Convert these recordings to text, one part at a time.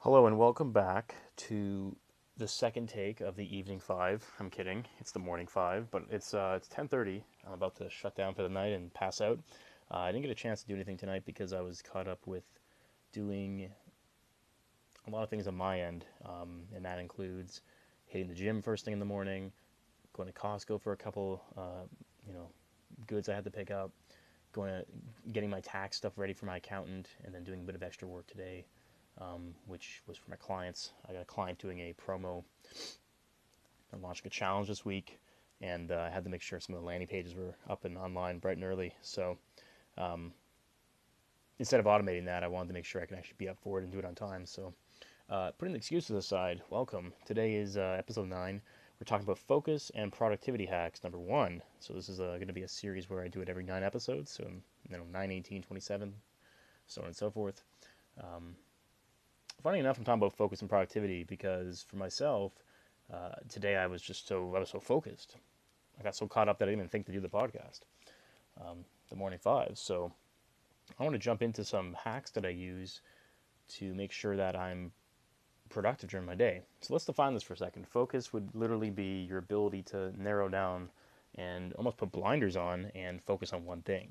Hello and welcome back to the second take of the evening five. I'm kidding. It's the morning five, but it's uh, it's 10:30. I'm about to shut down for the night and pass out. Uh, I didn't get a chance to do anything tonight because I was caught up with doing a lot of things on my end, um, and that includes hitting the gym first thing in the morning, going to Costco for a couple, uh, you know, goods I had to pick up, going to getting my tax stuff ready for my accountant, and then doing a bit of extra work today um, which was for my clients. I got a client doing a promo. I'm launching a challenge this week, and uh, I had to make sure some of the landing pages were up and online bright and early. So um, instead of automating that, I wanted to make sure I could actually be up for it and do it on time. So uh, putting the excuses aside, welcome. Today is uh, episode 9. We're talking about focus and productivity hacks, number one. So this is uh, going to be a series where I do it every nine episodes. So, you know, 9, 18, 27, so on and so forth. Um, funny enough, I'm talking about focus and productivity because for myself, uh, today I was just so I was so focused. I got so caught up that I didn't even think to do the podcast, um, the morning five. So I want to jump into some hacks that I use to make sure that I'm productive during my day. So let's define this for a second. Focus would literally be your ability to narrow down and almost put blinders on and focus on one thing.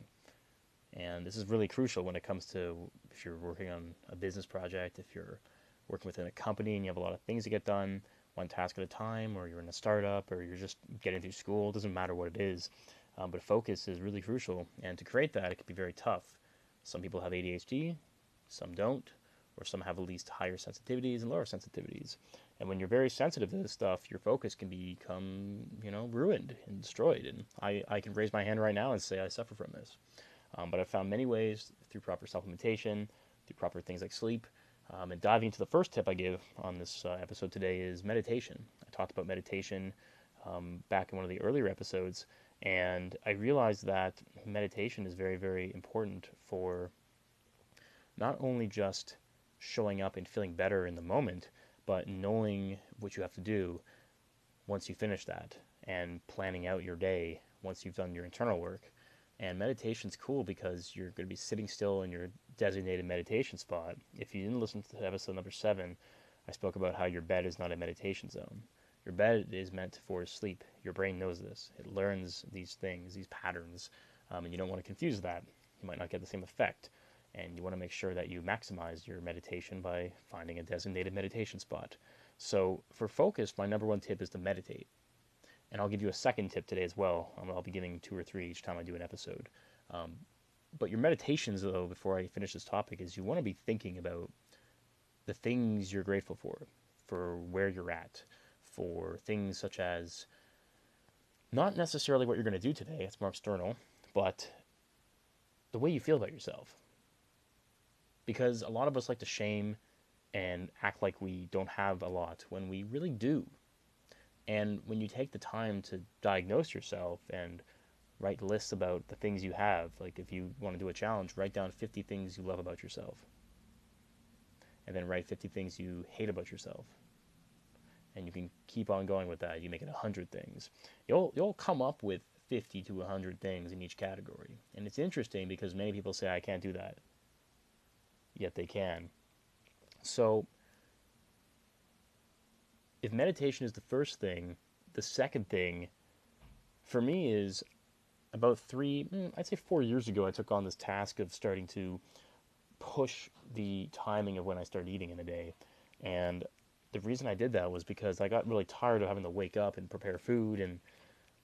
And this is really crucial when it comes to if you're working on a business project, if you're working within a company and you have a lot of things to get done, one task at a time, or you're in a startup, or you're just getting through school, it doesn't matter what it is. Um, but focus is really crucial. And to create that, it can be very tough. Some people have ADHD, some don't, or some have at least higher sensitivities and lower sensitivities. And when you're very sensitive to this stuff, your focus can become, you know, ruined and destroyed. And I, I can raise my hand right now and say I suffer from this. Um, but I've found many ways through proper supplementation, through proper things like sleep. Um, and diving into the first tip I give on this uh, episode today is meditation. I talked about meditation um, back in one of the earlier episodes, and I realized that meditation is very, very important for not only just showing up and feeling better in the moment, but knowing what you have to do once you finish that and planning out your day once you've done your internal work. And meditation's cool because you're going to be sitting still in your designated meditation spot. If you didn't listen to episode number seven, I spoke about how your bed is not a meditation zone. Your bed is meant for sleep. Your brain knows this. It learns these things, these patterns, um, and you don't want to confuse that. You might not get the same effect. And you want to make sure that you maximize your meditation by finding a designated meditation spot. So, for focus, my number one tip is to meditate. And I'll give you a second tip today as well. Um, I'll be giving two or three each time I do an episode. Um, but your meditations, though, before I finish this topic, is you want to be thinking about the things you're grateful for, for where you're at, for things such as not necessarily what you're going to do today, it's more external, but the way you feel about yourself. Because a lot of us like to shame and act like we don't have a lot when we really do. And when you take the time to diagnose yourself and write lists about the things you have, like if you want to do a challenge, write down 50 things you love about yourself. And then write 50 things you hate about yourself. And you can keep on going with that. You make it 100 things. You'll, you'll come up with 50 to 100 things in each category. And it's interesting because many people say, I can't do that. Yet they can. So if meditation is the first thing, the second thing for me is about three, hmm, I'd say four years ago, I took on this task of starting to push the timing of when I start eating in a day. And the reason I did that was because I got really tired of having to wake up and prepare food and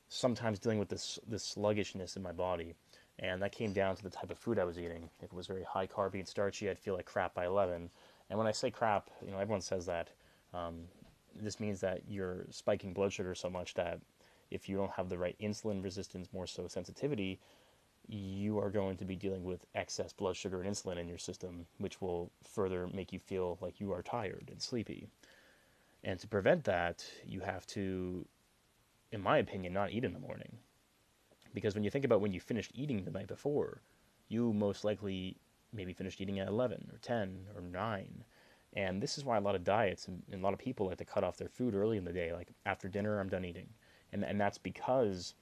sometimes dealing with this this sluggishness in my body. And that came down to the type of food I was eating. If it was very high carb and starchy, I'd feel like crap by 11. And when I say crap, you know, everyone says that. Um, this means that you're spiking blood sugar so much that if you don't have the right insulin resistance, more so sensitivity, you are going to be dealing with excess blood sugar and insulin in your system, which will further make you feel like you are tired and sleepy. And to prevent that, you have to, in my opinion, not eat in the morning. Because when you think about when you finished eating the night before, you most likely maybe finished eating at 11 or 10 or 9 and this is why a lot of diets and, and, a lot of people like to cut off their food early in the day, like after dinner, I'm done eating. And, and that's because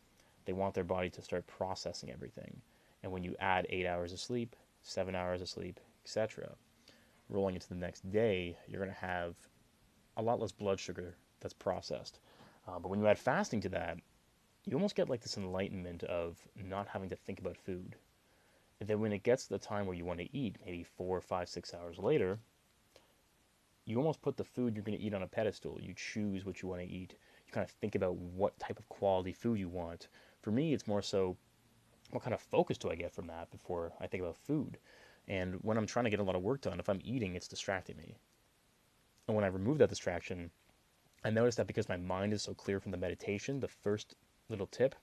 they want their body to start processing everything. And when you add eight hours of sleep, seven hours of sleep, etc., rolling into the next day, you're going to have a lot less blood sugar that's processed. Uh, but when you add fasting to that, you almost get like this enlightenment of not having to think about food. And then when it gets to the time where you want to eat, maybe four, five, six hours later, you almost put the food you're going to eat on a pedestal. You choose what you want to eat. You kind of think about what type of quality food you want. For me, it's more so what kind of focus do I get from that before I think about food? And when I'm trying to get a lot of work done, if I'm eating, it's distracting me. And when I remove that distraction, I notice that because my mind is so clear from the meditation, the first little tip,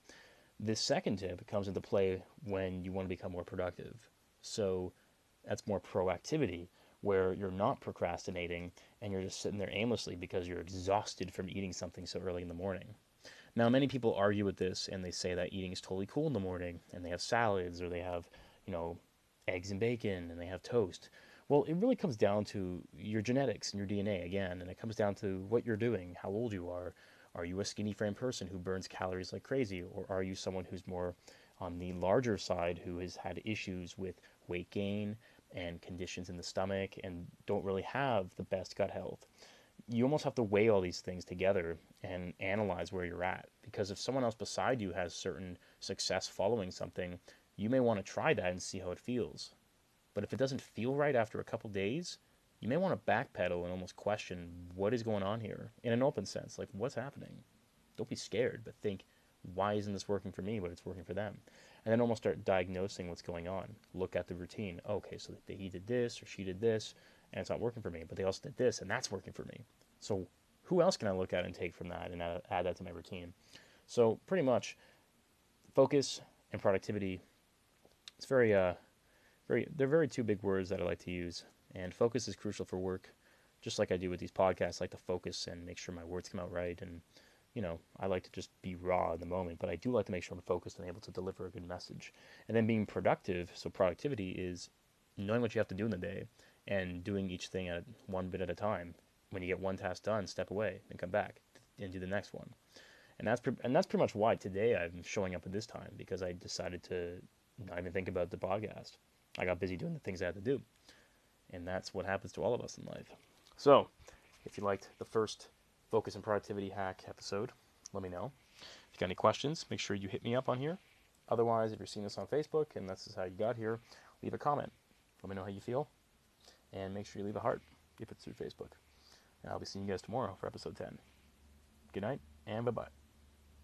this second tip comes into play when you want to become more productive. So that's more proactivity, where you're not procrastinating and you're just sitting there aimlessly because you're exhausted from eating something so early in the morning. Now, many people argue with this and they say that eating is totally cool in the morning and they have salads or they have, you know, eggs and bacon and they have toast. Well, it really comes down to your genetics and your DNA again, and it comes down to what you're doing, how old you are. Are you a skinny frame person who burns calories like crazy, or are you someone who's more on the larger side who has had issues with weight gain and conditions in the stomach and don't really have the best gut health? You almost have to weigh all these things together and analyze where you're at because if someone else beside you has certain success following something, you may want to try that and see how it feels. But if it doesn't feel right after a couple days, you may want to backpedal and almost question what is going on here in an open sense. Like, what's happening? Don't be scared, but think, why isn't this working for me, but it's working for them? And then almost start diagnosing what's going on. Look at the routine. Okay, so he did this or she did this, and it's not working for me, but they also did this, and that's working for me. So, who else can I look at and take from that and add that to my routine? So, pretty much, focus and productivity. It's very, uh, very they're very two big words that I like to use. And focus is crucial for work, just like I do with these podcasts. I like to focus and make sure my words come out right. And you know, I like to just be raw in the moment, but I do like to make sure I'm focused and able to deliver a good message. And then being productive. So productivity is knowing what you have to do in the day and doing each thing at one bit at a time. When you get one task done, step away and come back and do the next one. And that's pre- and that's pretty much why today I'm showing up at this time because I decided to not even think about the podcast. I got busy doing the things I had to do. And that's what happens to all of us in life. So, if you liked the first focus and productivity hack episode, let me know. If you got any questions, make sure you hit me up on here. Otherwise, if you're seeing this on Facebook and this is how you got here, leave a comment. Let me know how you feel. And make sure you leave a heart if it's through Facebook. And I'll be seeing you guys tomorrow for episode 10. Good night and bye bye.